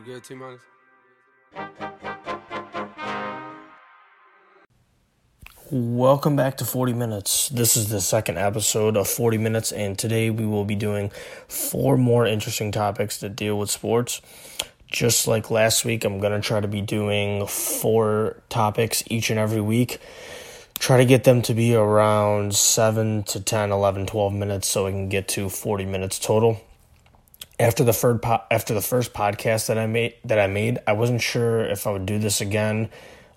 You good, T minus? Welcome back to 40 Minutes. This is the second episode of 40 Minutes, and today we will be doing four more interesting topics that deal with sports. Just like last week, I'm going to try to be doing four topics each and every week. Try to get them to be around 7 to 10, 11, 12 minutes so we can get to 40 minutes total. After the third po- after the first podcast that I made that I made, I wasn't sure if I would do this again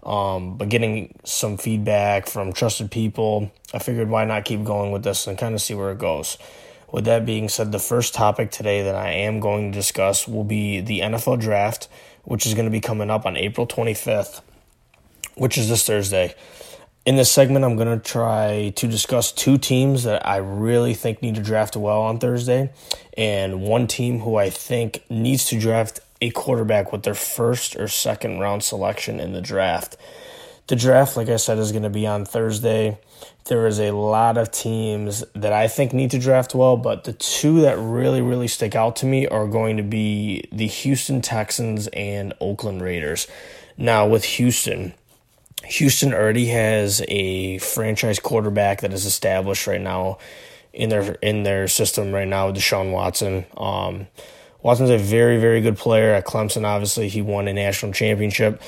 um, but getting some feedback from trusted people, I figured why not keep going with this and kind of see where it goes. With that being said, the first topic today that I am going to discuss will be the NFL draft, which is going to be coming up on April 25th, which is this Thursday. In this segment, I'm going to try to discuss two teams that I really think need to draft well on Thursday, and one team who I think needs to draft a quarterback with their first or second round selection in the draft. The draft, like I said, is going to be on Thursday. There is a lot of teams that I think need to draft well, but the two that really, really stick out to me are going to be the Houston Texans and Oakland Raiders. Now, with Houston, Houston already has a franchise quarterback that is established right now in their in their system right now, Deshaun Watson. Um, Watson's a very, very good player at Clemson. Obviously, he won a national championship.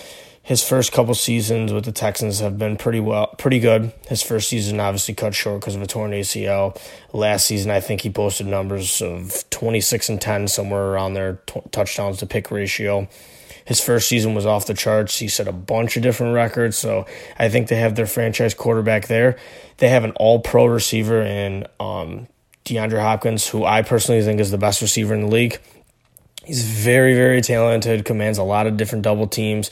His first couple seasons with the Texans have been pretty well, pretty good. His first season obviously cut short because of a torn ACL. Last season, I think he posted numbers of twenty six and ten, somewhere around there, t- touchdowns to pick ratio. His first season was off the charts. He set a bunch of different records. So I think they have their franchise quarterback there. They have an all pro receiver in um, DeAndre Hopkins, who I personally think is the best receiver in the league. He's very, very talented, commands a lot of different double teams,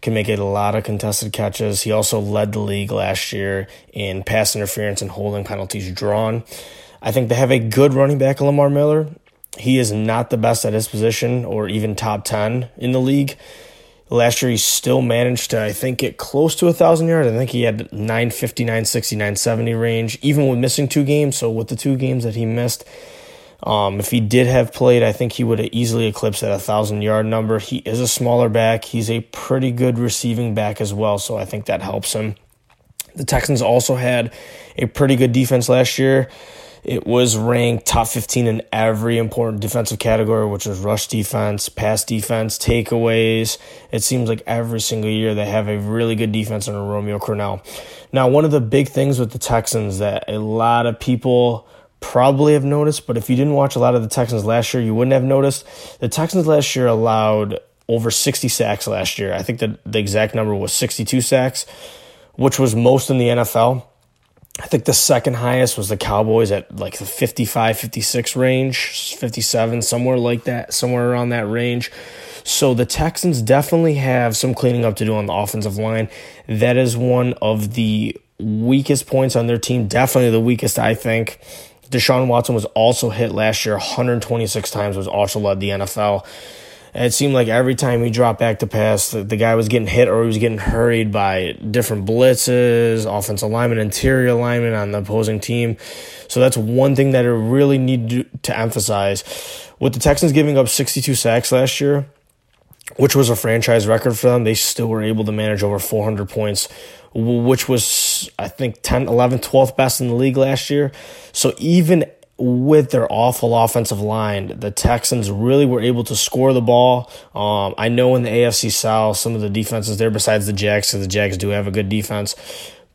can make it a lot of contested catches. He also led the league last year in pass interference and holding penalties drawn. I think they have a good running back, Lamar Miller. He is not the best at his position or even top 10 in the league. Last year, he still managed to, I think, get close to a 1,000 yards. I think he had 950, 960, 970 range, even with missing two games. So, with the two games that he missed, um, if he did have played, I think he would have easily eclipsed that 1,000 yard number. He is a smaller back. He's a pretty good receiving back as well, so I think that helps him. The Texans also had a pretty good defense last year. It was ranked top 15 in every important defensive category, which is rush defense, pass defense, takeaways. It seems like every single year they have a really good defense under Romeo Crennel. Now, one of the big things with the Texans that a lot of people probably have noticed, but if you didn't watch a lot of the Texans last year, you wouldn't have noticed. The Texans last year allowed over 60 sacks last year. I think that the exact number was 62 sacks, which was most in the NFL. I think the second highest was the Cowboys at like the 55, 56 range, 57, somewhere like that, somewhere around that range. So the Texans definitely have some cleaning up to do on the offensive line. That is one of the weakest points on their team, definitely the weakest, I think. Deshaun Watson was also hit last year 126 times, was also led the NFL. It seemed like every time he dropped back to pass, the, the guy was getting hit or he was getting hurried by different blitzes, offensive lineman, interior lineman on the opposing team. So that's one thing that I really need to, to emphasize. With the Texans giving up 62 sacks last year, which was a franchise record for them, they still were able to manage over 400 points which was, I think, 10, 11, 12th best in the league last year. So even with their awful offensive line, the Texans really were able to score the ball. Um, I know in the AFC South, some of the defenses there, besides the Jags, because the Jags do have a good defense,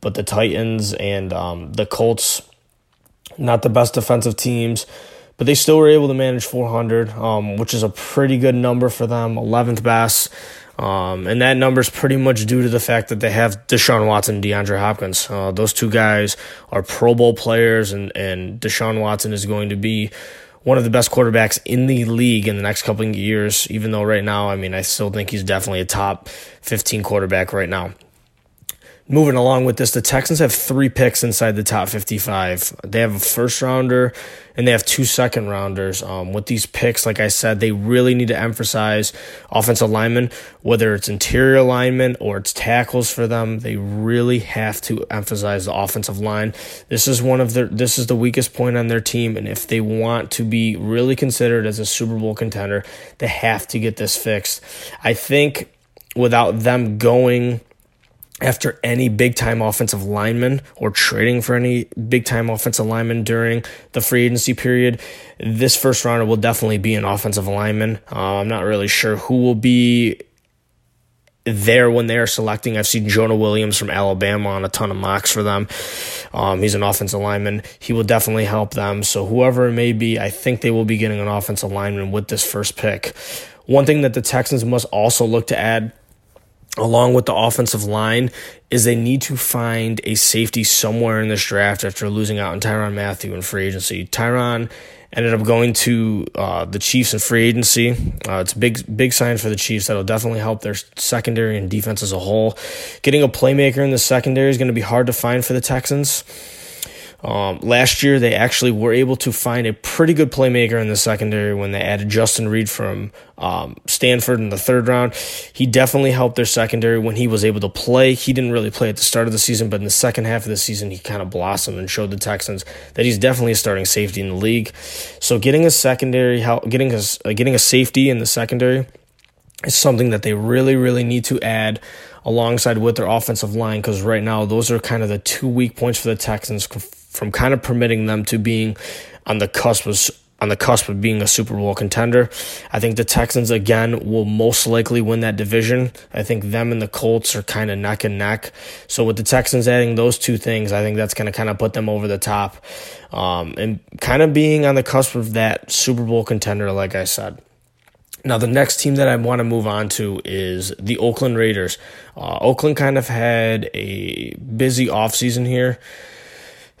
but the Titans and um, the Colts, not the best defensive teams, but they still were able to manage 400, um, which is a pretty good number for them, 11th best. Um, and that number is pretty much due to the fact that they have Deshaun Watson and DeAndre Hopkins. Uh, those two guys are Pro Bowl players, and, and Deshaun Watson is going to be one of the best quarterbacks in the league in the next couple of years, even though right now, I mean, I still think he's definitely a top 15 quarterback right now. Moving along with this, the Texans have three picks inside the top 55. They have a first rounder and they have two second rounders. Um, with these picks, like I said, they really need to emphasize offensive linemen, whether it's interior linemen or it's tackles for them. They really have to emphasize the offensive line. This is one of their this is the weakest point on their team, and if they want to be really considered as a Super Bowl contender, they have to get this fixed. I think without them going after any big time offensive lineman or trading for any big time offensive lineman during the free agency period. This first rounder will definitely be an offensive lineman. Uh, I'm not really sure who will be there when they are selecting. I've seen Jonah Williams from Alabama on a ton of mocks for them. Um, he's an offensive lineman. He will definitely help them. So, whoever it may be, I think they will be getting an offensive lineman with this first pick. One thing that the Texans must also look to add along with the offensive line is they need to find a safety somewhere in this draft after losing out on Tyrann Mathieu in free agency. Tyrann ended up going to uh, the Chiefs in free agency. Uh, it's a big, big sign for the Chiefs that'll definitely help their secondary and defense as a whole. Getting a playmaker in the secondary is going to be hard to find for the Texans. Um, last year, they actually were able to find a pretty good playmaker in the secondary when they added Justin Reid from um, Stanford in the third round. He definitely helped their secondary when he was able to play. He didn't really play at the start of the season, but in the second half of the season, he kind of blossomed and showed the Texans that he's definitely a starting safety in the league. So getting a secondary, getting a, getting a safety in the secondary is something that they really, really need to add alongside with their offensive line because right now those are kind of the two weak points for the Texans from kind of permitting them to being on the cusp of on the cusp of being a Super Bowl contender. I think the Texans again will most likely win that division. I think them and the Colts are kind of neck and neck. So with the Texans adding those two things, I think that's going to kind of put them over the top um, and kind of being on the cusp of that Super Bowl contender, like I said. Now, the next team that I want to move on to is the Oakland Raiders. Uh, Oakland kind of had a busy offseason here.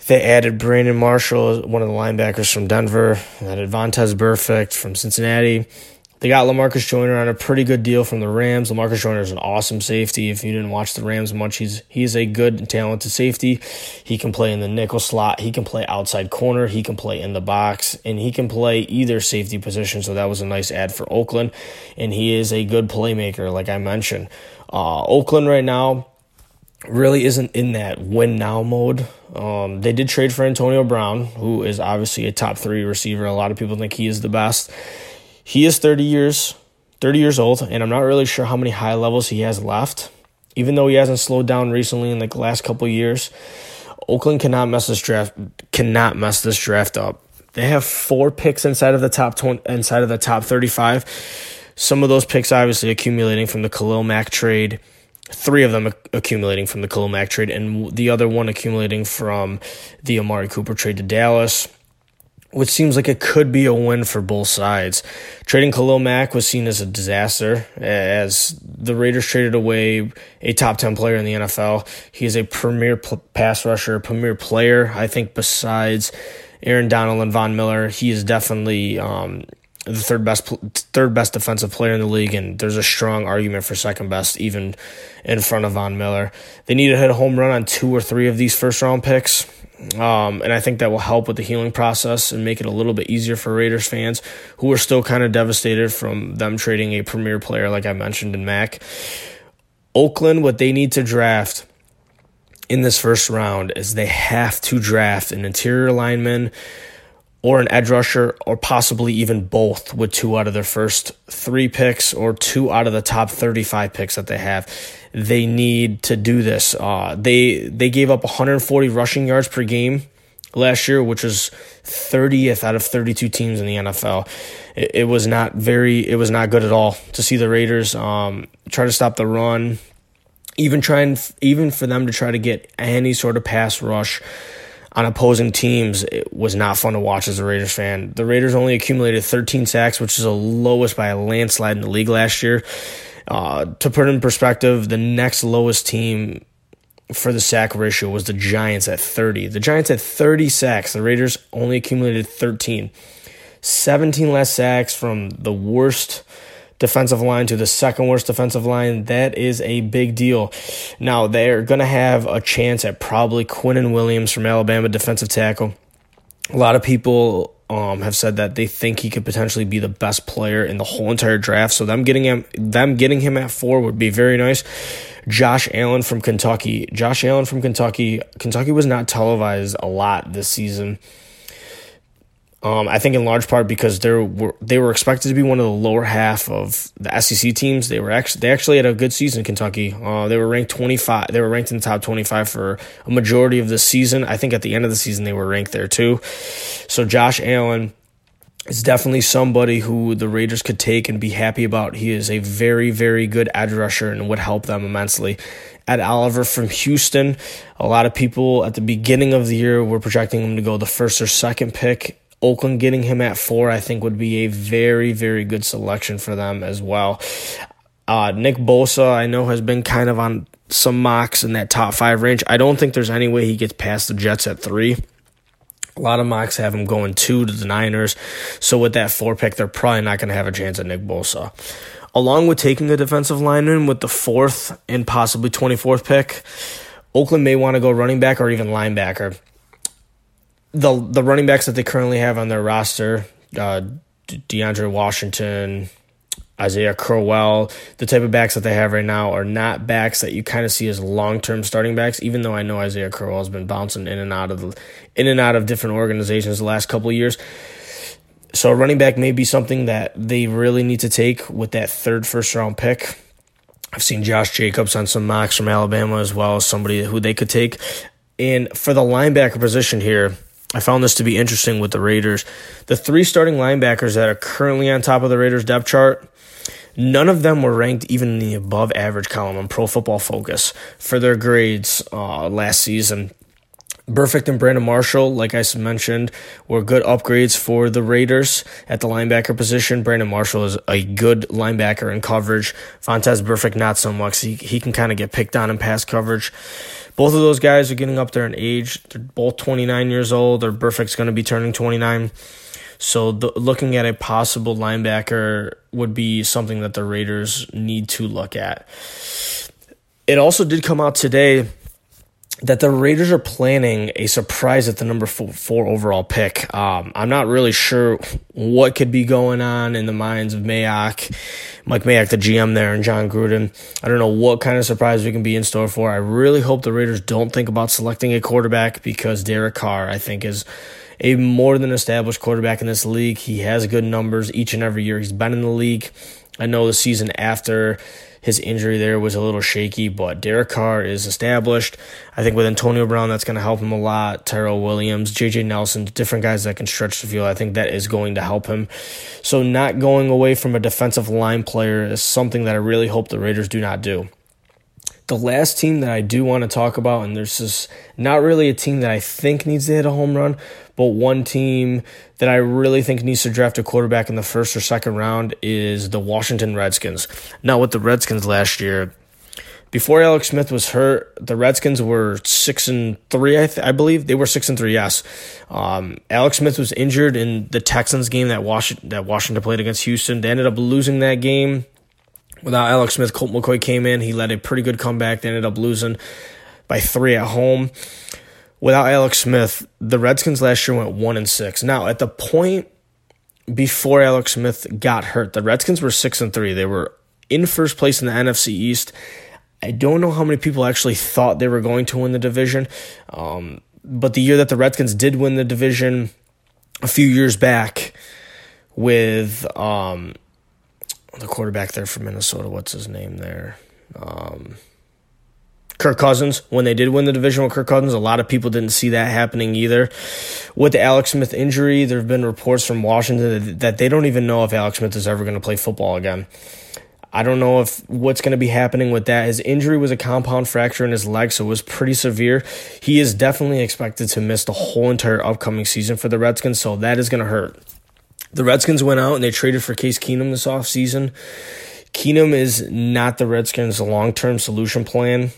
They added Brandon Marshall, one of the linebackers from Denver. They added Vontaze Burfict from Cincinnati. They got Lamarcus Joyner on a pretty good deal from the Rams. Lamarcus Joyner is an awesome safety. If you didn't watch the Rams much, he's he's a good and talented safety. He can play in the nickel slot. He can play outside corner. He can play in the box, and he can play either safety position. So that was a nice add for Oakland, and he is a good playmaker, like I mentioned. Uh, Oakland right now really isn't in that win now mode. Um, they did trade for Antonio Brown, who is obviously a top three receiver. A lot of people think he is the best. He is 30 years, 30 years old, and I'm not really sure how many high levels he has left. Even though he hasn't slowed down recently in the last couple years, Oakland cannot mess this draft cannot mess this draft up. They have four picks inside of the top 20, inside of the top 35. Some of those picks obviously accumulating from the Khalil Mack trade three of them accumulating from the Khalil Mack trade, and the other one accumulating from the Amari Cooper trade to Dallas, which seems like it could be a win for both sides. Trading Khalil Mack was seen as a disaster, as the Raiders traded away a top 10 player in the NFL. He is a premier pass rusher, premier player. I think besides Aaron Donald and Von Miller, he is definitely. Um, the third best third best defensive player in the league, and there's a strong argument for second best, even in front of Von Miller. They need to hit a home run on two or three of these first round picks. Um, and I think that will help with the healing process and make it a little bit easier for Raiders fans who are still kind of devastated from them trading a premier player, like I mentioned in Mack. Oakland, what they need to draft in this first round is they have to draft an interior lineman or an edge rusher, or possibly even both with two out of their first three picks or two out of the top 35 picks that they have. They need to do this. Uh, they they gave up 140 rushing yards per game last year, which was 30th out of 32 teams in the NFL. It, it was not very. It was not good at all to see the Raiders um, try to stop the run, even trying even for them to try to get any sort of pass rush on opposing teams, it was not fun to watch as a Raiders fan. The Raiders only accumulated 13 sacks, which is the lowest by a landslide in the league last year. Uh, to put in perspective, the next lowest team for the sack ratio was the Giants at 30. The Giants had 30 sacks. The Raiders only accumulated 13. 17 less sacks from the worst defensive line to the second worst defensive line. That is a big deal. Now, they're going to have a chance at probably Quinnen Williams from Alabama, defensive tackle. A lot of people um, have said that they think he could potentially be the best player in the whole entire draft. So them getting him, them getting him at four would be very nice. Josh Allen from Kentucky. Josh Allen from Kentucky. Kentucky was not televised a lot this season. Um, I think in large part because they were they were expected to be one of the lower half of the SEC teams. They were actually they actually had a good season. In Kentucky. Uh, they were ranked twenty five. They were ranked in the top twenty five for a majority of the season. I think at the end of the season they were ranked there too. So Josh Allen is definitely somebody who the Raiders could take and be happy about. He is a very very good edge rusher and would help them immensely. Ed Oliver from Houston. A lot of people at the beginning of the year were projecting him to go the first or second pick Oakland getting him at four, I think, would be a very, very good selection for them as well. Uh, Nick Bosa, I know, has been kind of on some mocks in that top five range. I don't think there's any way he gets past the Jets at three. A lot of mocks have him going two to the Niners. So with that four pick, they're probably not going to have a chance at Nick Bosa. Along with taking a defensive lineman with the fourth and possibly 24th pick, Oakland may want to go running back or even linebacker the the running backs that they currently have on their roster, uh, DeAndre Washington, Isaiah Crowell, the type of backs that they have right now are not backs that you kind of see as long term starting backs. Even though I know Isaiah Crowell has been bouncing in and out of the, in and out of different organizations the last couple of years. So running back may be something that they really need to take with that third first round pick. I've seen Josh Jacobs on some mocks from Alabama as well as somebody who they could take. And for the linebacker position here, I found this to be interesting with the Raiders. The three starting linebackers that are currently on top of the Raiders depth chart, none of them were ranked even in the above average column on Pro Football Focus for their grades uh, last season. Burfict and Brandon Marshall, like I mentioned, were good upgrades for the Raiders at the linebacker position. Brandon Marshall is a good linebacker in coverage. Vontaze Burfict, not so much. He, he can kind of get picked on in pass coverage. Both of those guys are getting up there in age. They're both 29 years old. Or Burfict's going to be turning 29. So the, looking at a possible linebacker would be something that the Raiders need to look at. It also did come out today that the Raiders are planning a surprise at the number four, four overall pick. Um, I'm not really sure what could be going on in the minds of Mayock, Mike Mayock, the GM there, and Jon Gruden. I don't know what kind of surprise we can be in store for. I really hope the Raiders don't think about selecting a quarterback because Derek Carr, I think, is a more than established quarterback in this league. He has good numbers each and every year. He's been in the league. I know the season after his injury there was a little shaky, but Derek Carr is established. I think with Antonio Brown, that's going to help him a lot. Tyrell Williams, JJ Nelson, different guys that can stretch the field. I think that is going to help him. So, not going away from a defensive line player is something that I really hope the Raiders do not do. The last team that I do want to talk about, and there's just not really a team that I think needs to hit a home run, but one team that I really think needs to draft a quarterback in the first or second round is the Washington Redskins. Now, with the Redskins last year, before Alex Smith was hurt, the Redskins were six and three. I, th- I believe they were six and three. Yes, um, Alex Smith was injured in the Texans game that Washington that Washington played against Houston. They ended up losing that game without Alex Smith. Colt McCoy came in. He led a pretty good comeback. They ended up losing by three at home without Alex Smith, the Redskins last year went one and six. Now, at the point before Alex Smith got hurt, the Redskins were six and three. They were in first place in the NFC East. I don't know how many people actually thought they were going to win the division. Um, but the year that the Redskins did win the division a few years back with um, the quarterback there from Minnesota, what's his name there? Um, Kirk Cousins when they did win the division with Kirk Cousins. A lot of people didn't see that happening either. With the Alex Smith injury, there have been reports from Washington that they don't even know if Alex Smith is ever going to play football again. I don't know if what's going to be happening with that. His injury was a compound fracture in his leg, so it was pretty severe. He is definitely expected to miss the whole entire upcoming season for the Redskins, so that is going to hurt. The Redskins went out and they traded for Case Keenum this offseason. Keenum is not the Redskins' long term solution plan.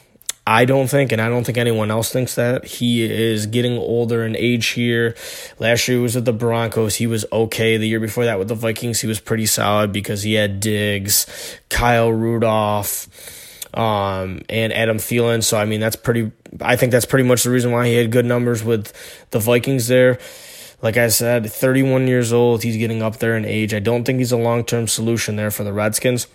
I don't think, and I don't think anyone else thinks that he is getting older in age here. Last year he was with the Broncos. He was okay. The year before that with the Vikings, he was pretty solid because he had Diggs, Kyle Rudolph, um, and Adam Thielen. So I mean, that's pretty. I think that's pretty much the reason why he had good numbers with the Vikings there. Like I said, 31 years old. He's getting up there in age. I don't think he's a long term solution there for the Redskins.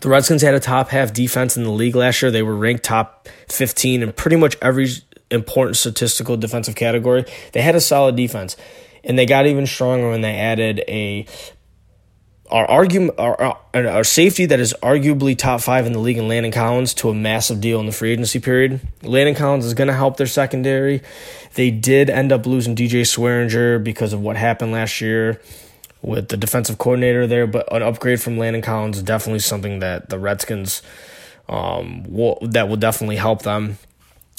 The Redskins had a top half defense in the league last year. They were ranked top 15 in pretty much every important statistical defensive category. They had a solid defense, and they got even stronger when they added a our argument our, our, our, safety that is arguably top five in the league in Landon Collins to a massive deal in the free agency period. Landon Collins is going to help their secondary. They did end up losing DJ Swearinger because of what happened last year with the defensive coordinator there, but an upgrade from Landon Collins is definitely something that the Redskins um, will, that will definitely help them.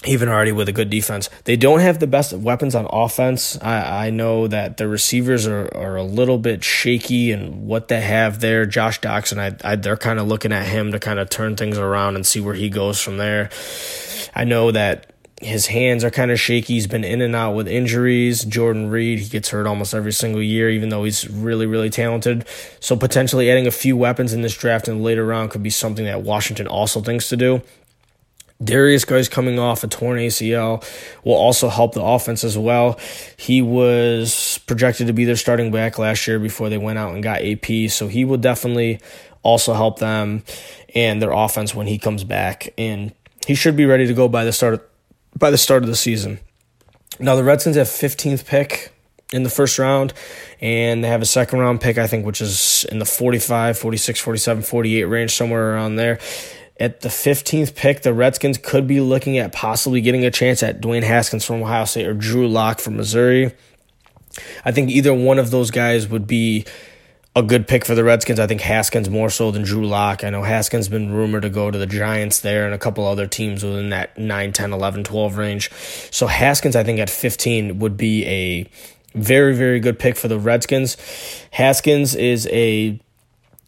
Even already with a good defense, they don't have the best weapons on offense. I, I know that the receivers are, are a little bit shaky and what they have there. Josh Doctson, I, I they're kind of looking at him to kind of turn things around and see where he goes from there. I know that his hands are kind of shaky. He's been in and out with injuries. Jordan Reed, he gets hurt almost every single year, even though he's really, really talented. So potentially adding a few weapons in this draft the later round could be something that Washington also thinks to do. Derrius Guice coming off a torn ACL will also help the offense as well. He was projected to be their starting back last year before they went out and got AP, so he will definitely also help them and their offense when he comes back. And he should be ready to go by the start by the start of the season. Now the Redskins have 15th pick in the first round and they have a second round pick I think which is in the 45, 46, 47, 48 range somewhere around there. At the 15th pick, the Redskins could be looking at possibly getting a chance at Dwayne Haskins from Ohio State or Drew Lock from Missouri. I think either one of those guys would be a good pick for the Redskins. I think Haskins more so than Drew Lock. I know Haskins has been rumored to go to the Giants there and a couple other teams within that 9, 10, 11, 12 range. So Haskins, I think at 15 would be a very, very good pick for the Redskins. Haskins is a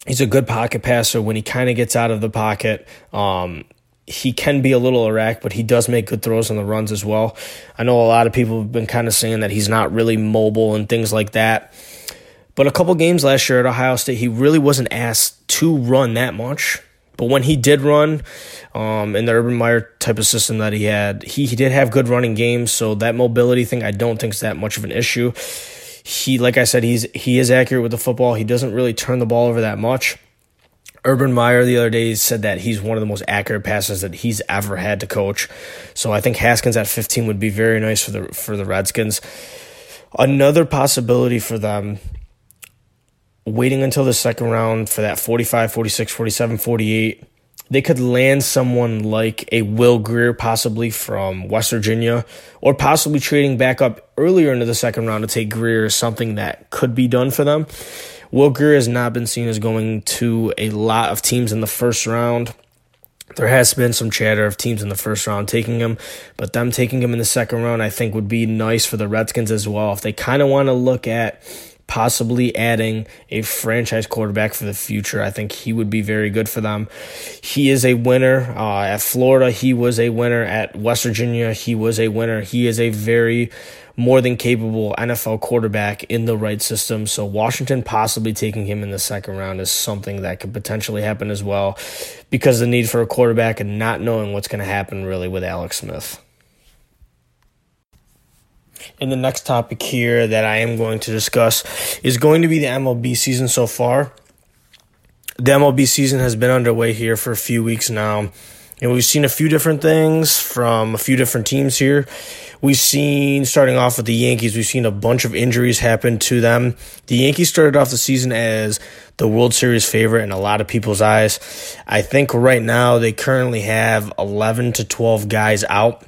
he's a good pocket passer when he kind of gets out of the pocket. Um, he can be a little erratic, but he does make good throws on the runs as well. I know a lot of people have been kind of saying that he's not really mobile and things like that. But a couple games last year at Ohio State, he really wasn't asked to run that much. But when he did run, um, in the Urban Meyer type of system that he had, he, he did have good running games. So that mobility thing, I don't think is that much of an issue. He, like I said, he's he is accurate with the football. He doesn't really turn the ball over that much. Urban Meyer the other day said that he's one of the most accurate passers that he's ever had to coach. So I think Haskins at 15 would be very nice for the for the Redskins. Another possibility for them waiting until the second round for that 45, 46, 47, 48, they could land someone like a Will Grier, possibly from West Virginia, or possibly trading back up earlier into the second round to take Grier is something that could be done for them. Will Grier has not been seen as going to a lot of teams in the first round. There has been some chatter of teams in the first round taking him, but them taking him in the second round, I think, would be nice for the Redskins as well. If they kind of want to look at possibly adding a franchise quarterback for the future. I think he would be very good for them. He is a winner uh, at Florida. He was a winner at West Virginia. He was a winner. He is a very more than capable NFL quarterback in the right system. So Washington possibly taking him in the second round is something that could potentially happen as well because the need for a quarterback and not knowing what's going to happen really with Alex Smith. And the next topic here that I am going to discuss is going to be the MLB season so far. The MLB season has been underway here for a few weeks now, and we've seen a few different things from a few different teams here. We've seen, starting off with the Yankees, we've seen a bunch of injuries happen to them. The Yankees started off the season as the World Series favorite in a lot of people's eyes. I think right now they currently have 11 to 12 guys out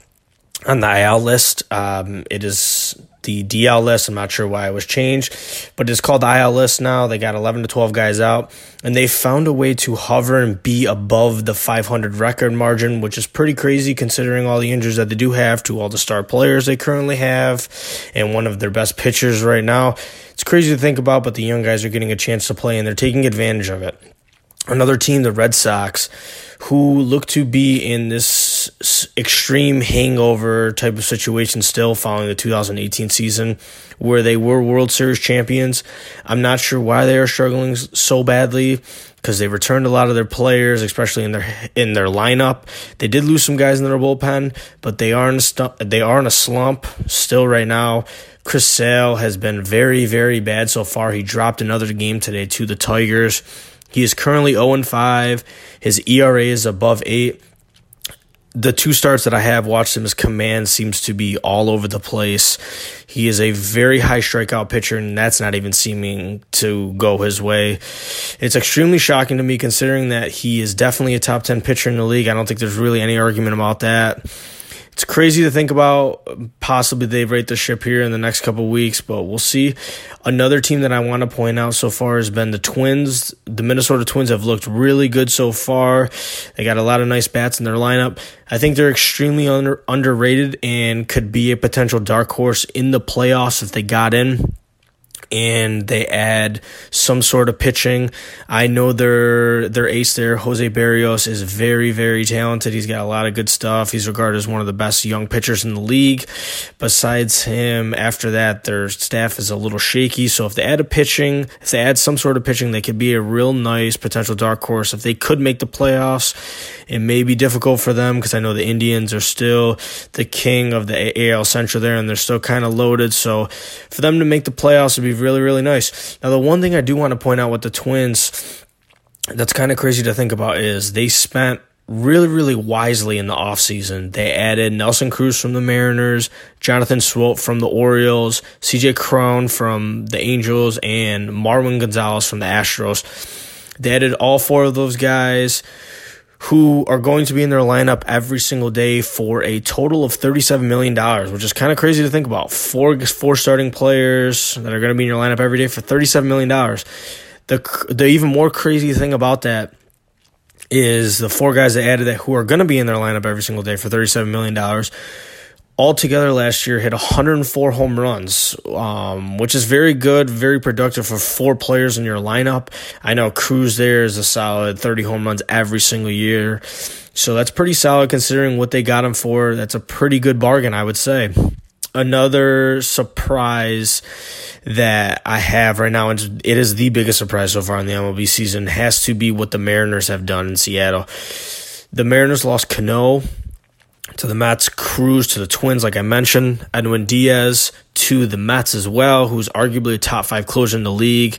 on the IL list. Um, it is the DL list. I'm not sure why it was changed, but it's called the IL list now. They got 11 to 12 guys out, and they found a way to hover and be above the 500 record margin, which is pretty crazy considering all the injuries that they do have to all the star players they currently have, and one of their best pitchers right now. It's crazy to think about, but the young guys are getting a chance to play, and they're taking advantage of it. Another team, the Red Sox, who look to be in this extreme hangover type of situation still following the 2018 season where they were World Series champions. I'm not sure why they are struggling so badly because they returned a lot of their players, especially in their in their lineup. They did lose some guys in their bullpen, but they are in a stu- they are in a slump still right now. Chris Sale has been very very bad so far. He dropped another game today to the Tigers. He is currently 0 5. His ERA is above 8. The two starts that I have watched him, his command seems to be all over the place. He is a very high strikeout pitcher, and that's not even seeming to go his way. It's extremely shocking to me considering that he is definitely a top 10 pitcher in the league. I don't think there's really any argument about that it's crazy to think about um, possibly they've rate the ship here in the next couple weeks, but we'll see. Another team that I want to point out so far has been the Twins. The Minnesota Twins have looked really good so far. They got a lot of nice bats in their lineup. I think they're extremely under, underrated and could be a potential dark horse in the playoffs if they got in and they add some sort of pitching. I know their their ace there, Jose Berrios, is very very talented. He's got a lot of good stuff. He's regarded as one of the best young pitchers in the league. Besides him, after that, their staff is a little shaky. So if they add a pitching, if they add some sort of pitching, they could be a real nice potential dark horse. If they could make the playoffs, it may be difficult for them because I know the Indians are still the king of the AL Central there, and they're still kind of loaded. So for them to make the playoffs be really, really nice. Now, the one thing I do want to point out with the Twins that's kind of crazy to think about is they spent really, really wisely in the offseason. They added Nelson Cruz from the Mariners, Jonathan Schoop from the Orioles, CJ Cron from the Angels, and Marwin Gonzalez from the Astros. They added all four of those guys who are going to be in their lineup every single day for a total of $37 million, which is kind of crazy to think about. Four, four starting players that are going to be in your lineup every day for $37 million. The, the even more crazy thing about that is the four guys that added that who are going to be in their lineup every single day for $37 million altogether last year hit 104 home runs, um, which is very good, very productive for four players in your lineup. I know Cruz there is a solid 30 home runs every single year. So that's pretty solid considering what they got him for. That's a pretty good bargain, I would say. Another surprise that I have right now, and it is the biggest surprise so far in the MLB season, has to be what the Mariners have done in Seattle. The Mariners lost Cano to the Mets, Cruz to the Twins, like I mentioned, Edwin Diaz to the Mets as well, who's arguably a top five closer in the league.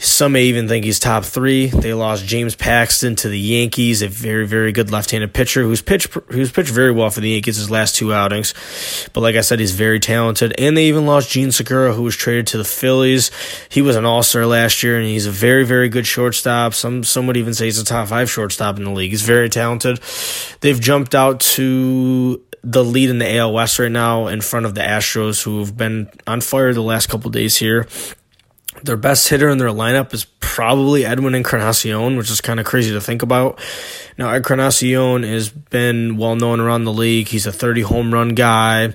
Some may even think he's top three. They lost James Paxton to the Yankees, a very, very good left-handed pitcher who's pitched who's pitched very well for the Yankees his last two outings. But like I said, he's very talented. And they even lost Jean Segura, who was traded to the Phillies. He was an All-Star last year, and he's a very, very good shortstop. Some some would even say he's a top five shortstop in the league. He's very talented. They've jumped out to the lead in the AL West right now in front of the Astros, who've been on fire the last couple days here. Their best hitter in their lineup is probably Edwin Encarnacion, which is kind of crazy to think about. Now, Encarnacion has been well known around the league. He's a 30 home run guy.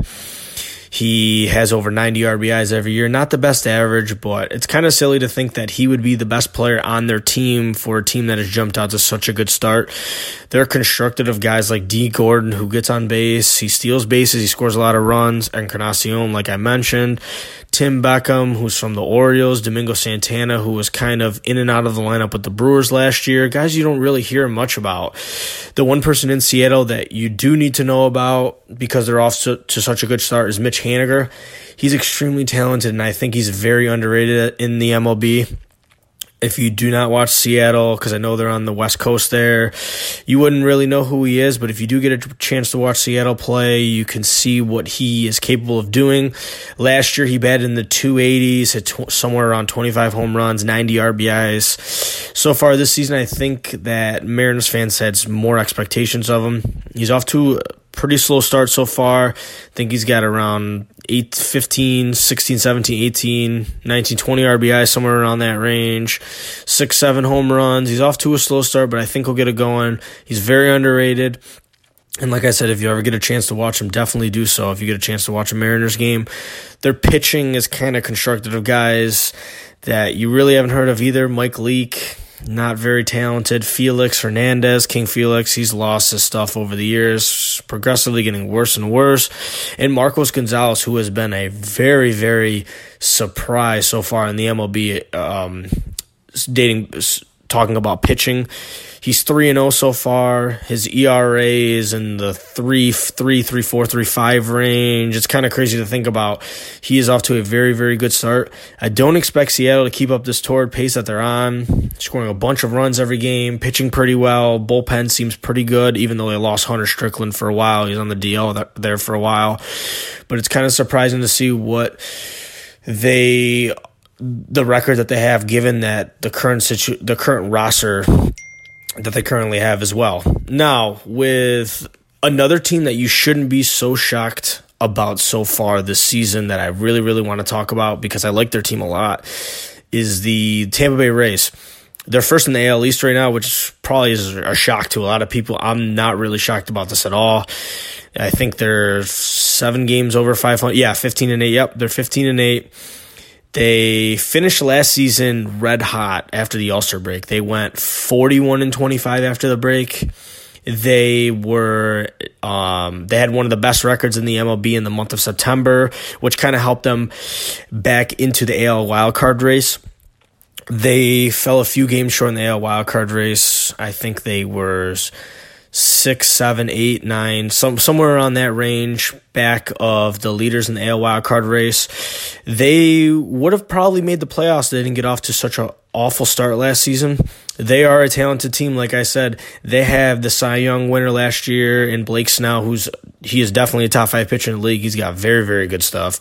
He has over 90 RBIs every year. Not the best average, but it's kind of silly to think that he would be the best player on their team for a team that has jumped out to such a good start. They're constructed of guys like Dee Gordon, who gets on base. He steals bases. He scores a lot of runs. And Encarnacion, like I mentioned. Tim Beckham, who's from the Orioles, Domingo Santana, who was kind of in and out of the lineup with the Brewers last year, guys you don't really hear much about. The one person in Seattle that you do need to know about because they're off to, to such a good start is Mitch Haniger. He's extremely talented, and I think he's very underrated in the MLB if you do not watch Seattle, because I know they're on the West Coast there, you wouldn't really know who he is. But if you do get a chance to watch Seattle play, you can see what he is capable of doing. Last year, he batted in the 280s, hit tw- somewhere around 25 home runs, 90 RBIs. So far this season, I think that Mariners fans had more expectations of him. He's off to pretty slow start so far. I think he's got around 8, 15, 16, 17, 18, 19, 20 RBI, somewhere around that range. 6, 7 home runs. He's off to a slow start, but I think he'll get it going. He's very underrated. And like I said, if you ever get a chance to watch him, definitely do so. If you get a chance to watch a Mariners game, their pitching is kind of constructed of guys that you really haven't heard of either. Mike Leake, not very talented. Felix Hernandez, King Felix, he's lost his stuff over the years, progressively getting worse and worse. And Marcos Gonzales, who has been a very, very surprise so far in the MLB, um, dating talking about pitching. He's 3 and 0 so far. His ERA is in the 3 3 3 4 3 5 range. It's kind of crazy to think about. He is off to a very very good start. I don't expect Seattle to keep up this torrid pace that they're on. Scoring a bunch of runs every game, pitching pretty well. Bullpen seems pretty good even though they lost Hunter Strickland for a while. He's on the DL there for a while. But it's kind of surprising to see what they the record that they have, given that the current situ- the current roster that they currently have as well. Now, with another team that you shouldn't be so shocked about so far this season that I really, really want to talk about because I like their team a lot is the Tampa Bay Rays. They're first in the AL East right now, which probably is a shock to a lot of people. I'm not really shocked about this at all. I think they're seven games over 500. Yeah, 15 and 8. Yep, they're 15 and 8 they finished last season red hot after the All Star break. They went 41 and 25 after the break. They were um, they had one of the best records in the MLB in the month of September, which kind of helped them back into the AL wildcard race. They fell a few games short in the AL wildcard race. I think they were six, seven, eight, nine, some somewhere around that range back of the leaders in the AL wild card race. They would have probably made the playoffs. They didn't get off to such an awful start last season. They are a talented team, like I said. They have the Cy Young winner last year in Blake Snell, who's he is definitely a top five pitcher in the league. He's got very, very good stuff.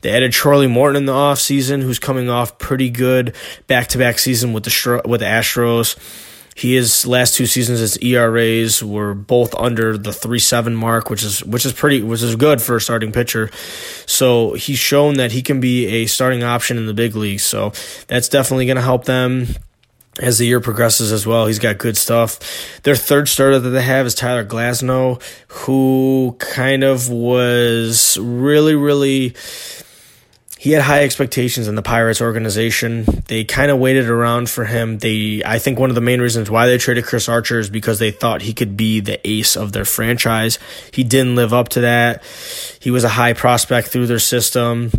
They added Charlie Morton in the offseason, who's coming off pretty good back to back season with the with the Astros. He his last two seasons, his ERAs were both under the three seven mark, which is which is pretty which is good for a starting pitcher. So he's shown that he can be a starting option in the big leagues. So that's definitely going to help them as the year progresses as well. He's got good stuff. Their third starter that they have is Tyler Glasnow, who kind of was really, really he had high expectations in the Pirates organization. They kind of waited around for him. They I think one of the main reasons why they traded Chris Archer is because they thought he could be the ace of their franchise. He didn't live up to that. He was a high prospect through their system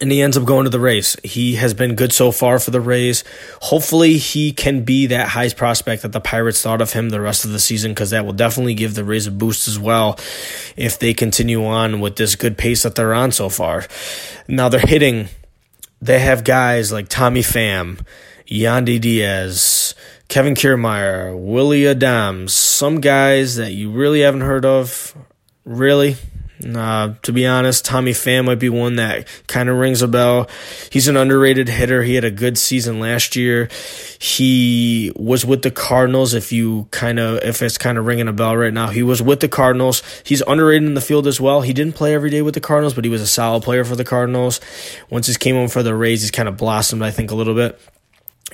and he ends up going to the Rays. He has been good so far for the Rays. Hopefully, he can be that high prospect that the Pirates thought of him the rest of the season because that will definitely give the Rays a boost as well if they continue on with this good pace that they're on so far. Now, they're hitting, they have guys like Tommy Pham, Yandy Diaz, Kevin Kiermaier, Willy Adames, some guys that you really haven't heard of. Really? Uh, to be honest, Tommy Pham might be one that kind of rings a bell. He's an underrated hitter. He had a good season last year. He was with the Cardinals. If you kind of, if it's kind of ringing a bell right now, he was with the Cardinals. He's underrated in the field as well. He didn't play every day with the Cardinals, but he was a solid player for the Cardinals. Once he came home for the Rays, he's kind of blossomed, I think, a little bit.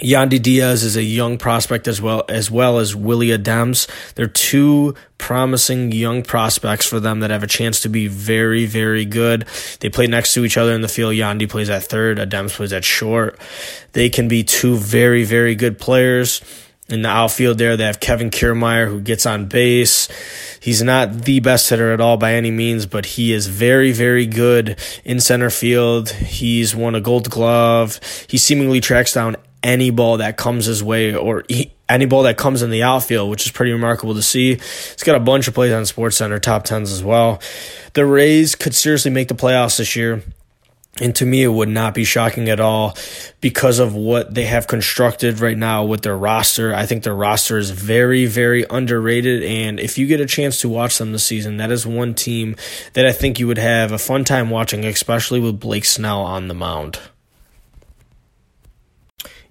Yandy Diaz is a young prospect as well as well as Willy Adames. They're two promising young prospects for them that have a chance to be very, very good. They play next to each other in the field. Yandy plays at third, Adames plays at short. They can be two very, very good players. In the outfield there, they have Kevin Kiermaier who gets on base. He's not the best hitter at all by any means, but he is very, very good in center field. He's won a gold glove. He seemingly tracks down any ball that comes his way or he, any ball that comes in the outfield, which is pretty remarkable to see. He's got a bunch of plays on Sports Center, top tens as well. The Rays could seriously make the playoffs this year. And to me, it would not be shocking at all because of what they have constructed right now with their roster. I think their roster is very, very underrated. And if you get a chance to watch them this season, that is one team that I think you would have a fun time watching, especially with Blake Snell on the mound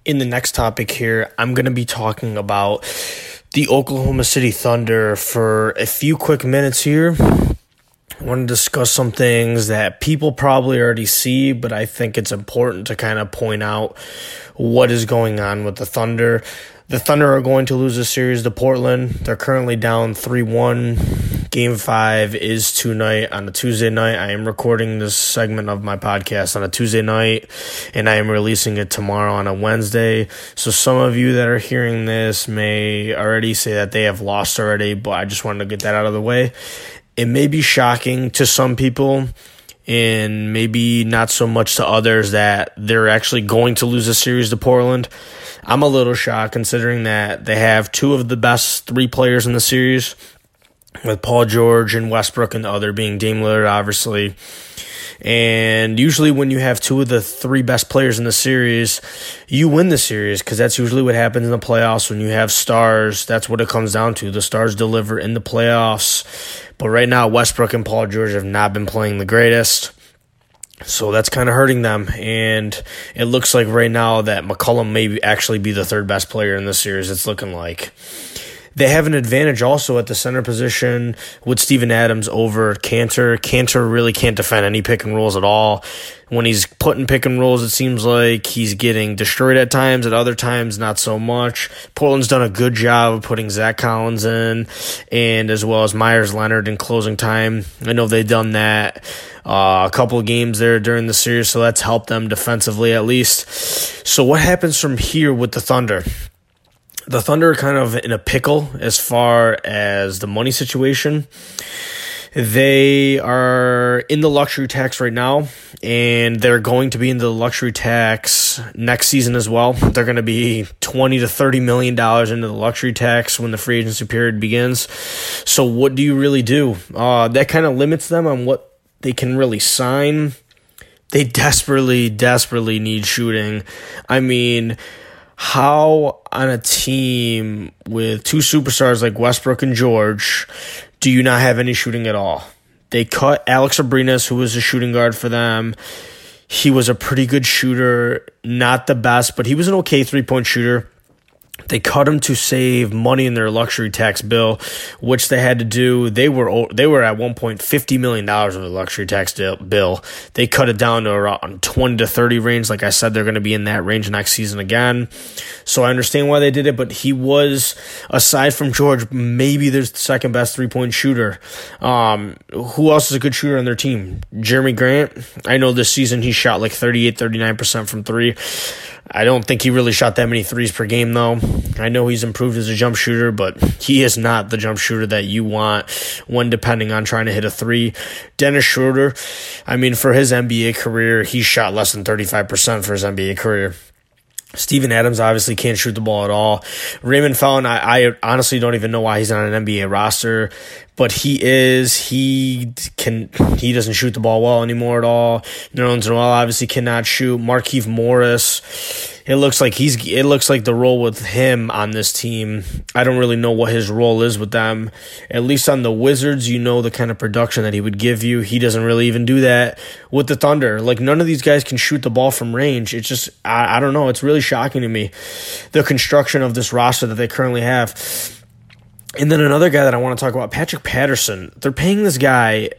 in the next topic here, I'm going to be talking about the Oklahoma City Thunder for a few quick minutes here. I want to discuss some things that people probably already see, but I think it's important to kind of point out what is going on with the Thunder. The Thunder are going to lose a series to Portland. They're currently down 3 1 Game five is tonight on a Tuesday night. I am recording this segment of my podcast on a Tuesday night, and I am releasing it tomorrow on a Wednesday. So some of you that are hearing this may already say that they have lost already, but I just wanted to get that out of the way. It may be shocking to some people and maybe not so much to others that they're actually going to lose a series to Portland. I'm a little shocked considering that they have two of the best three players in the series with Paul George and Westbrook and the other being Dame Lillard, obviously. And usually, when you have two of the three best players in the series, you win the series because that's usually what happens in the playoffs. When you have stars, that's what it comes down to. The stars deliver in the playoffs. But right now, Westbrook and Paul George have not been playing the greatest. So that's kind of hurting them. And it looks like right now that McCollum may actually be the third best player in this series. It's looking like. They have an advantage also at the center position with Steven Adams over Kanter. Kanter really can't defend any pick and rolls at all. When he's putting pick and rolls, it seems like he's getting destroyed at times. At other times, not so much. Portland's done a good job of putting Zach Collins in, and as well as Meyers Leonard in closing time. I know they've done that uh, a couple of games there during the series, so that's helped them defensively at least. So, what happens from here with the Thunder? The Thunder are kind of in a pickle as far as the money situation. They are in the luxury tax right now, and they're going to be in the luxury tax next season as well. They're going to be twenty to thirty million dollars into the luxury tax when the free agency period begins. So, what do you really do? Uh, that kind of limits them on what they can really sign. They desperately, desperately need shooting. I mean, how on a team with two superstars like Westbrook and George do you not have any shooting at all? They cut Alex Abrines, who was a shooting guard for them. He was a pretty good shooter, not the best, but he was an okay three point shooter. They cut him to save money in their luxury tax bill, which they had to do. They were they were at one point fifty million dollars of the luxury tax bill. They cut it down to around twenty to thirty range. Like I said, they're going to be in that range next season again. So I understand why they did it, but he was aside from George, maybe their second best three point shooter. Um, who else is a good shooter on their team? Jerami Grant. I know this season he shot like 38, 39 percent from three. I don't think he really shot that many threes per game, though. I know he's improved as a jump shooter, but he is not the jump shooter that you want when depending on trying to hit a three. Dennis Schroeder, I mean, for his NBA career, he shot less than 35% for his NBA career. Steven Adams obviously can't shoot the ball at all. Raymond Felton, I, I, honestly don't even know why he's on an NBA roster, but he is. He can. He doesn't shoot the ball well anymore at all. Nerlens Noel obviously cannot shoot. Markieff Morris it looks like he's it looks like the role with him on this team. I don't really know what his role is with them. At least on the Wizards, you know the kind of production that he would give you. He doesn't really even do that with the Thunder. Like none of these guys can shoot the ball from range. It's just I, I don't know. It's really shocking to me the construction of this roster that they currently have. And then another guy that I want to talk about, Patrick Patterson. They're paying this guy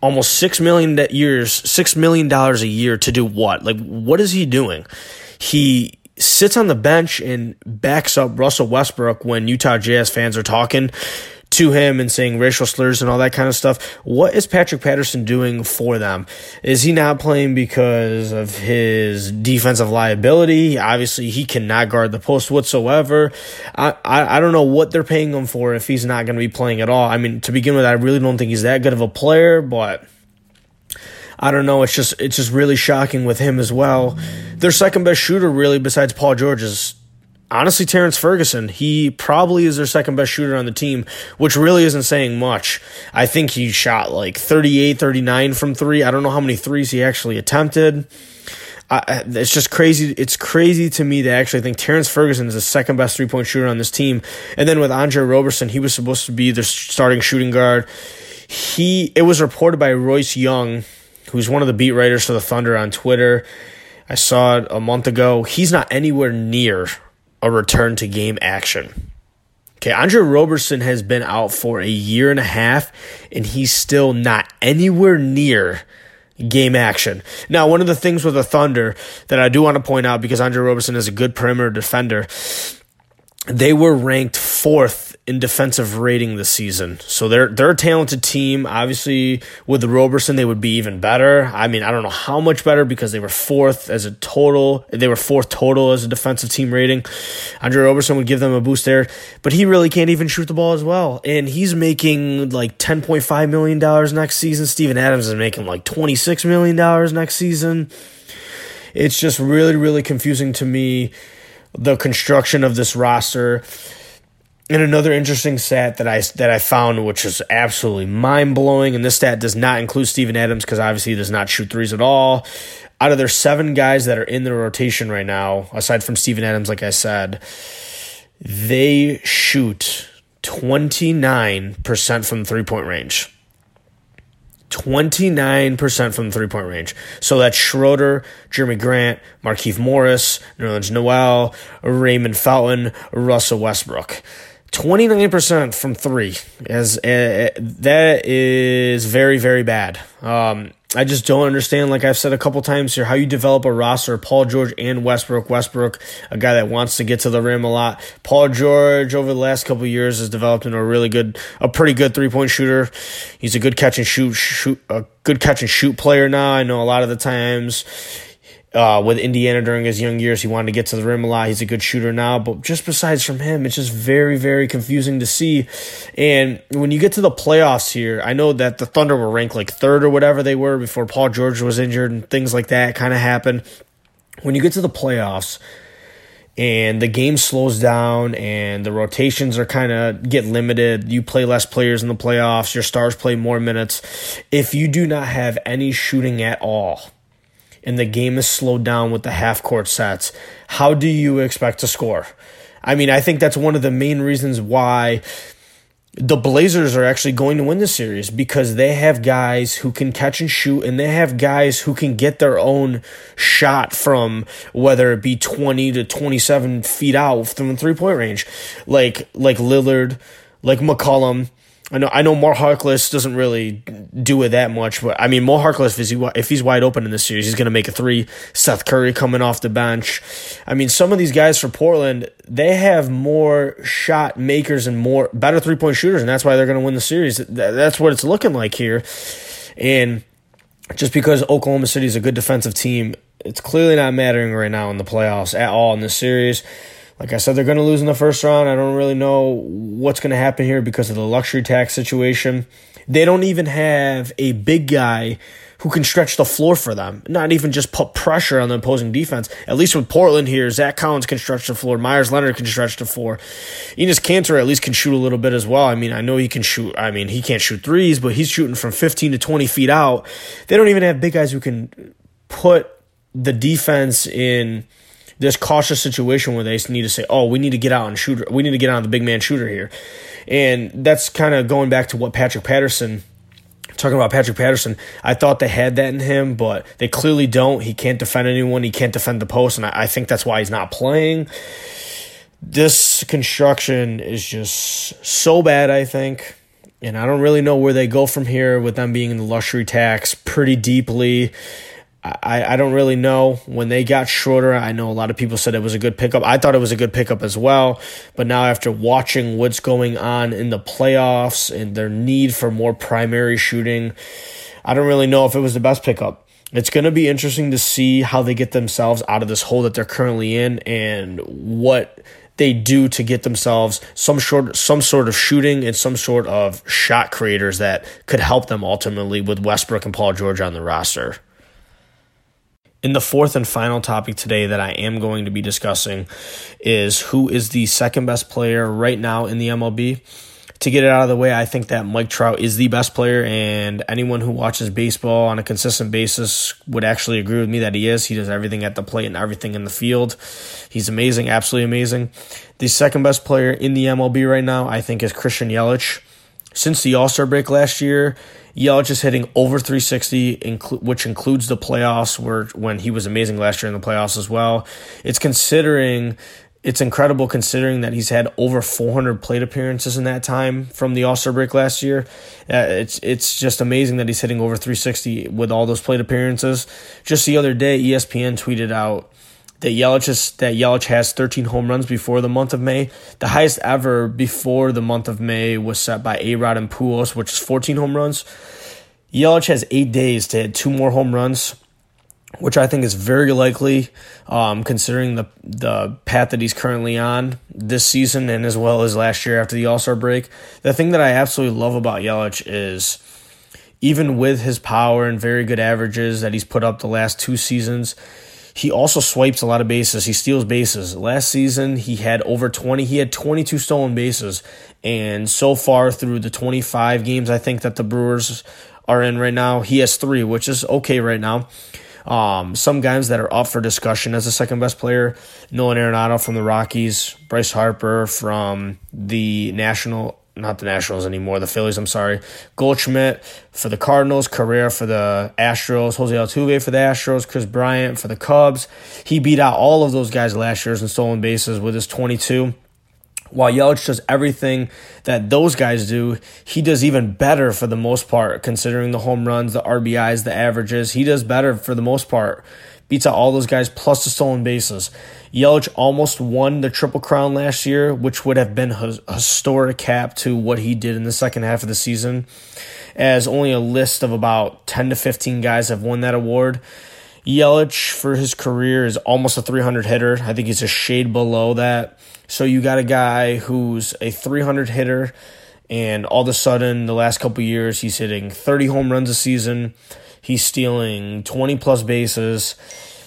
almost six million years, six million dollars a year to do what? Like, what is he doing? He sits on the bench and backs up Russell Westbrook when Utah Jazz fans are talking to him and saying racial slurs and all that kind of stuff. What is Patrick Patterson doing for them? Is he not playing because of his defensive liability? Obviously, he cannot guard the post whatsoever. I, I, I don't know what they're paying him for if he's not going to be playing at all. I mean, to begin with, I really don't think he's that good of a player, but I don't know. It's just it's just really shocking with him as well. Their second best shooter, really, besides Paul George, is honestly Terrance Ferguson. He probably is their second best shooter on the team, which really isn't saying much. I think he shot like 38, 39 from three. I don't know how many threes he actually attempted. I, it's just crazy. It's crazy to me to actually think Terrance Ferguson is the second best three point shooter on this team. And then with Andre Roberson, he was supposed to be the starting shooting guard. He it was reported by Royce Young who's one of the beat writers for the Thunder on Twitter. I saw it a month ago. He's not anywhere near a return to game action. Okay, Andre Roberson has been out for a year and a half, and he's still not anywhere near game action. Now, one of the things with the Thunder that I do want to point out, because Andre Roberson is a good perimeter defender, they were ranked fourth in defensive rating this season. So they're they're a talented team. Obviously, with the Roberson, they would be even better. I mean, I don't know how much better because they were fourth as a total. They were fourth total as a defensive team rating. Andre Roberson would give them a boost there, but he really can't even shoot the ball as well. And he's making like ten point five million dollars next season. Steven Adams is making like twenty six million dollars next season. It's just really, really confusing to me the construction of this roster. And another interesting stat that I that I found, which is absolutely mind blowing, and this stat does not include Steven Adams because obviously he does not shoot threes at all. Out of their seven guys that are in the rotation right now, aside from Steven Adams, like I said, they shoot twenty nine percent from three point range. 29% from the three point range. So that's Schroeder, Jerami Grant, Markieff Morris, Nerlens Noel, Raymond Felton, Russell Westbrook. 29% from three as uh, that is very very bad. Um, i just don't understand like i've said a couple times here how you develop a roster paul george and westbrook. Westbrook a guy that wants to get to the rim a lot. Paul george over the last couple years has developed into a really good a pretty good three-point shooter. He's a good catch and shoot shoot a good catch and shoot player now. I know a lot of the times uh, with Indiana during his young years. He wanted to get to the rim a lot. He's a good shooter now, but just besides from him, it's just very, very confusing to see. And when you get to the playoffs here, I know that the Thunder were ranked like third or whatever they were before Paul George was injured and things like that kind of happened. When you get to the playoffs, and the game slows down and the rotations are kind of get limited you play less players in the playoffs your stars play more minutes if you do not have any shooting at all and the game is slowed down with the half court sets, how do you expect to score? I mean, I think that's one of the main reasons why the Blazers are actually going to win the series because they have guys who can catch and shoot and they have guys who can get their own shot from whether it be 20 to 27 feet out from the three point range like like Lillard like McCollum I know I know Mo Harkless doesn't really do it that much, but I mean Mo Harkless if, he, if he's wide open in this series, he's going to make a three. Seth Curry coming off the bench. I mean some of these guys for Portland, they have more shot makers and more better three point shooters, and that's why they're going to win the series. That's what it's looking like here. And just because Oklahoma City is a good defensive team, it's clearly not mattering right now in the playoffs at all in this series. Like I said, they're going to lose in the first round. I don't really know what's going to happen here because of the luxury tax situation. They don't even have a big guy who can stretch the floor for them, not even just put pressure on the opposing defense. At least with Portland here, Zach Collins can stretch the floor, Meyers Leonard can stretch the floor. Enes Kanter at least can shoot a little bit as well. I mean, I know he can shoot. I mean, he can't shoot threes, but he's shooting from 15 to 20 feet out. They don't even have big guys who can put the defense in – this cautious situation where they need to say, "Oh, we need to get out and shoot. We need to get on the big man shooter here," and that's kind of going back to what Patrick Patterson. Talking about Patrick Patterson, I thought they had that in him, but they clearly don't. He can't defend anyone. He can't defend the post, and I, I think that's why he's not playing. This construction is just so bad. I think and I don't really know where they go from here with them being in the luxury tax pretty deeply. I, I don't really know. When they got Schroeder, I know a lot of people said it was a good pickup. I thought it was a good pickup as well. But now, after watching what's going on in the playoffs and their need for more primary shooting, I don't really know if it was the best pickup. It's going to be interesting to see how they get themselves out of this hole that they're currently in and what they do to get themselves some sort some sort of shooting and some sort of shot creators that could help them ultimately with Westbrook and Paul George on the roster. In the fourth and final topic today that I am going to be discussing is who is the second best player right now in the MLB. To get it out of the way, I think that Mike Trout is the best player, and anyone who watches baseball on a consistent basis would actually agree with me that he is. He does everything at the plate and everything in the field. He's amazing, absolutely amazing. The second best player in the MLB right now, I think, is Christian Yelich. Since the All Star break last year, Yelich is hitting over 360, which includes the playoffs, where when he was amazing last year in the playoffs as well. It's considering it's incredible considering that he's had over 400 plate appearances in that time from the All Star break last year. Uh, it's it's just amazing that he's hitting over 360 with all those plate appearances. Just the other day, ESPN tweeted out that Yelich has, that Yelich has 13 home runs before the month of May. The highest ever before the month of May was set by A Rod and Pujols, which is 14 home runs. Yelich has eight days to hit two more home runs, which I think is very likely, um, considering the the path that he's currently on this season and as well as last year after the All Star break. The thing that I absolutely love about Yelich is even with his power and very good averages that he's put up the last two seasons, he also swipes a lot of bases. He steals bases. Last season, he had over 20. He had 22 stolen bases. And so far through the 25 games, I think that the Brewers are in right now, he has three, which is okay right now. Um, some guys that are up for discussion as the second best player Nolan Arenado from the Rockies, Bryce Harper from the National not the Nationals anymore, the Phillies, I'm sorry. Goldschmidt for the Cardinals, Correa for the Astros, Jose Altuve for the Astros, Kris Bryant for the Cubs. He beat out all of those guys last year in stolen bases with his 22. While Yelich does everything that those guys do, he does even better for the most part, considering the home runs, the RBIs, the averages. He does better for the most part beats out all those guys plus the stolen bases. Yelich almost won the Triple Crown last year, which would have been a historic cap to what he did in the second half of the season, as only a list of about 10 to 15 guys have won that award. Yelich, for his career, is almost a 300 hitter. I think he's a shade below that. So you got a guy who's a 300 hitter, and all of a sudden, the last couple years, he's hitting 30 home runs a season He's stealing 20 plus bases.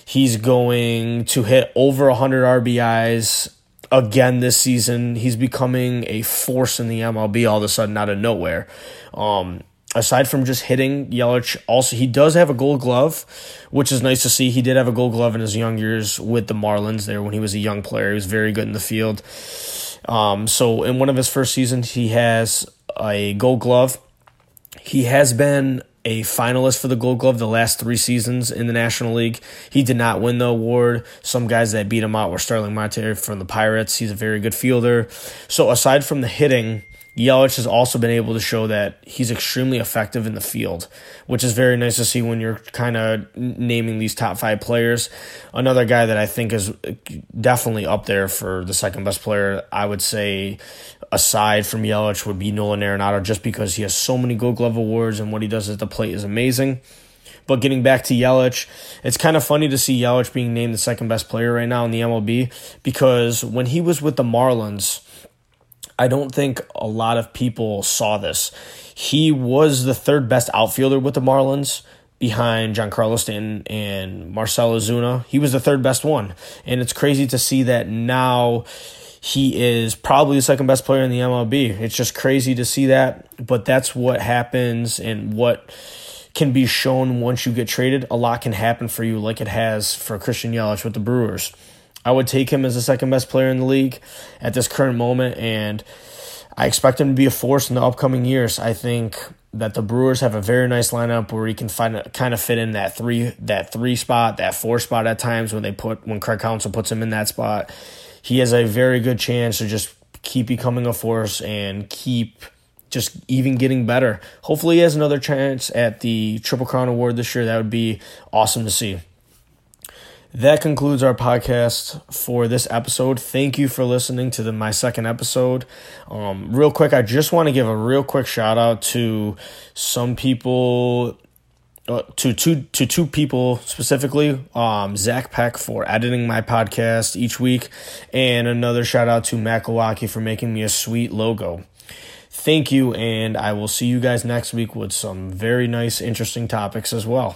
He's going to hit over 100 RBIs again this season. He's becoming a force in the MLB all of a sudden out of nowhere. Um, aside from just hitting Yelich, also he does have a Gold Glove, which is nice to see. He did have a Gold Glove in his young years with the Marlins there when he was a young player. He was very good in the field. Um, so in one of his first seasons, he has a Gold Glove. He has been a finalist for the Gold Glove the last three seasons in the National League. He did not win the award. Some guys that beat him out were Starling Marte from the Pirates. He's a very good fielder. So aside from the hitting, Yelich has also been able to show that he's extremely effective in the field, which is very nice to see when you're kind of naming these top five players. Another guy that I think is definitely up there for the second best player, I would say, aside from Yelich, would be Nolan Arenado, just because he has so many Gold Glove awards and what he does at the plate is amazing. But getting back to Yelich, it's kind of funny to see Yelich being named the second best player right now in the MLB because when he was with the Marlins I don't think a lot of people saw this. He was the third best outfielder with the Marlins behind Giancarlo Stanton and Marcell Ozuna. He was the third best one. And it's crazy to see that now he is probably the second best player in the MLB. It's just crazy to see that, but that's what happens and what can be shown once you get traded. A lot can happen for you like it has for Christian Yelich with the Brewers. I would take him as the second best player in the league at this current moment, and I expect him to be a force in the upcoming years. I think that the Brewers have a very nice lineup where he can find kind of fit in that three that three spot, that four spot at times when they put when Craig Counsell puts him in that spot. He has a very good chance to just keep becoming a force and keep just even getting better. Hopefully, he has another chance at the Triple Crown Award this year. That would be awesome to see that concludes our podcast for this episode. Thank you for listening to the, my second episode. Um, real quick, I just want to give a real quick shout out to some people. Uh, to two to two people specifically, um, Zach Peck for editing my podcast each week, and another shout out to Matt for making me a sweet logo. Thank you, and I will see you guys next week with some very nice, interesting topics as well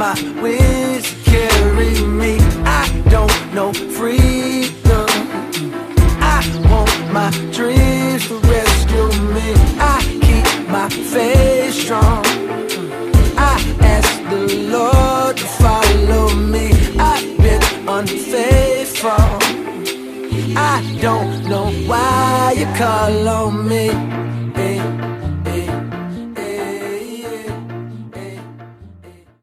my wings carry me. I don't know. My dreams to rescue me. I keep my faith strong. I ask the Lord to follow me. I've been unfaithful. I don't know why you call on me.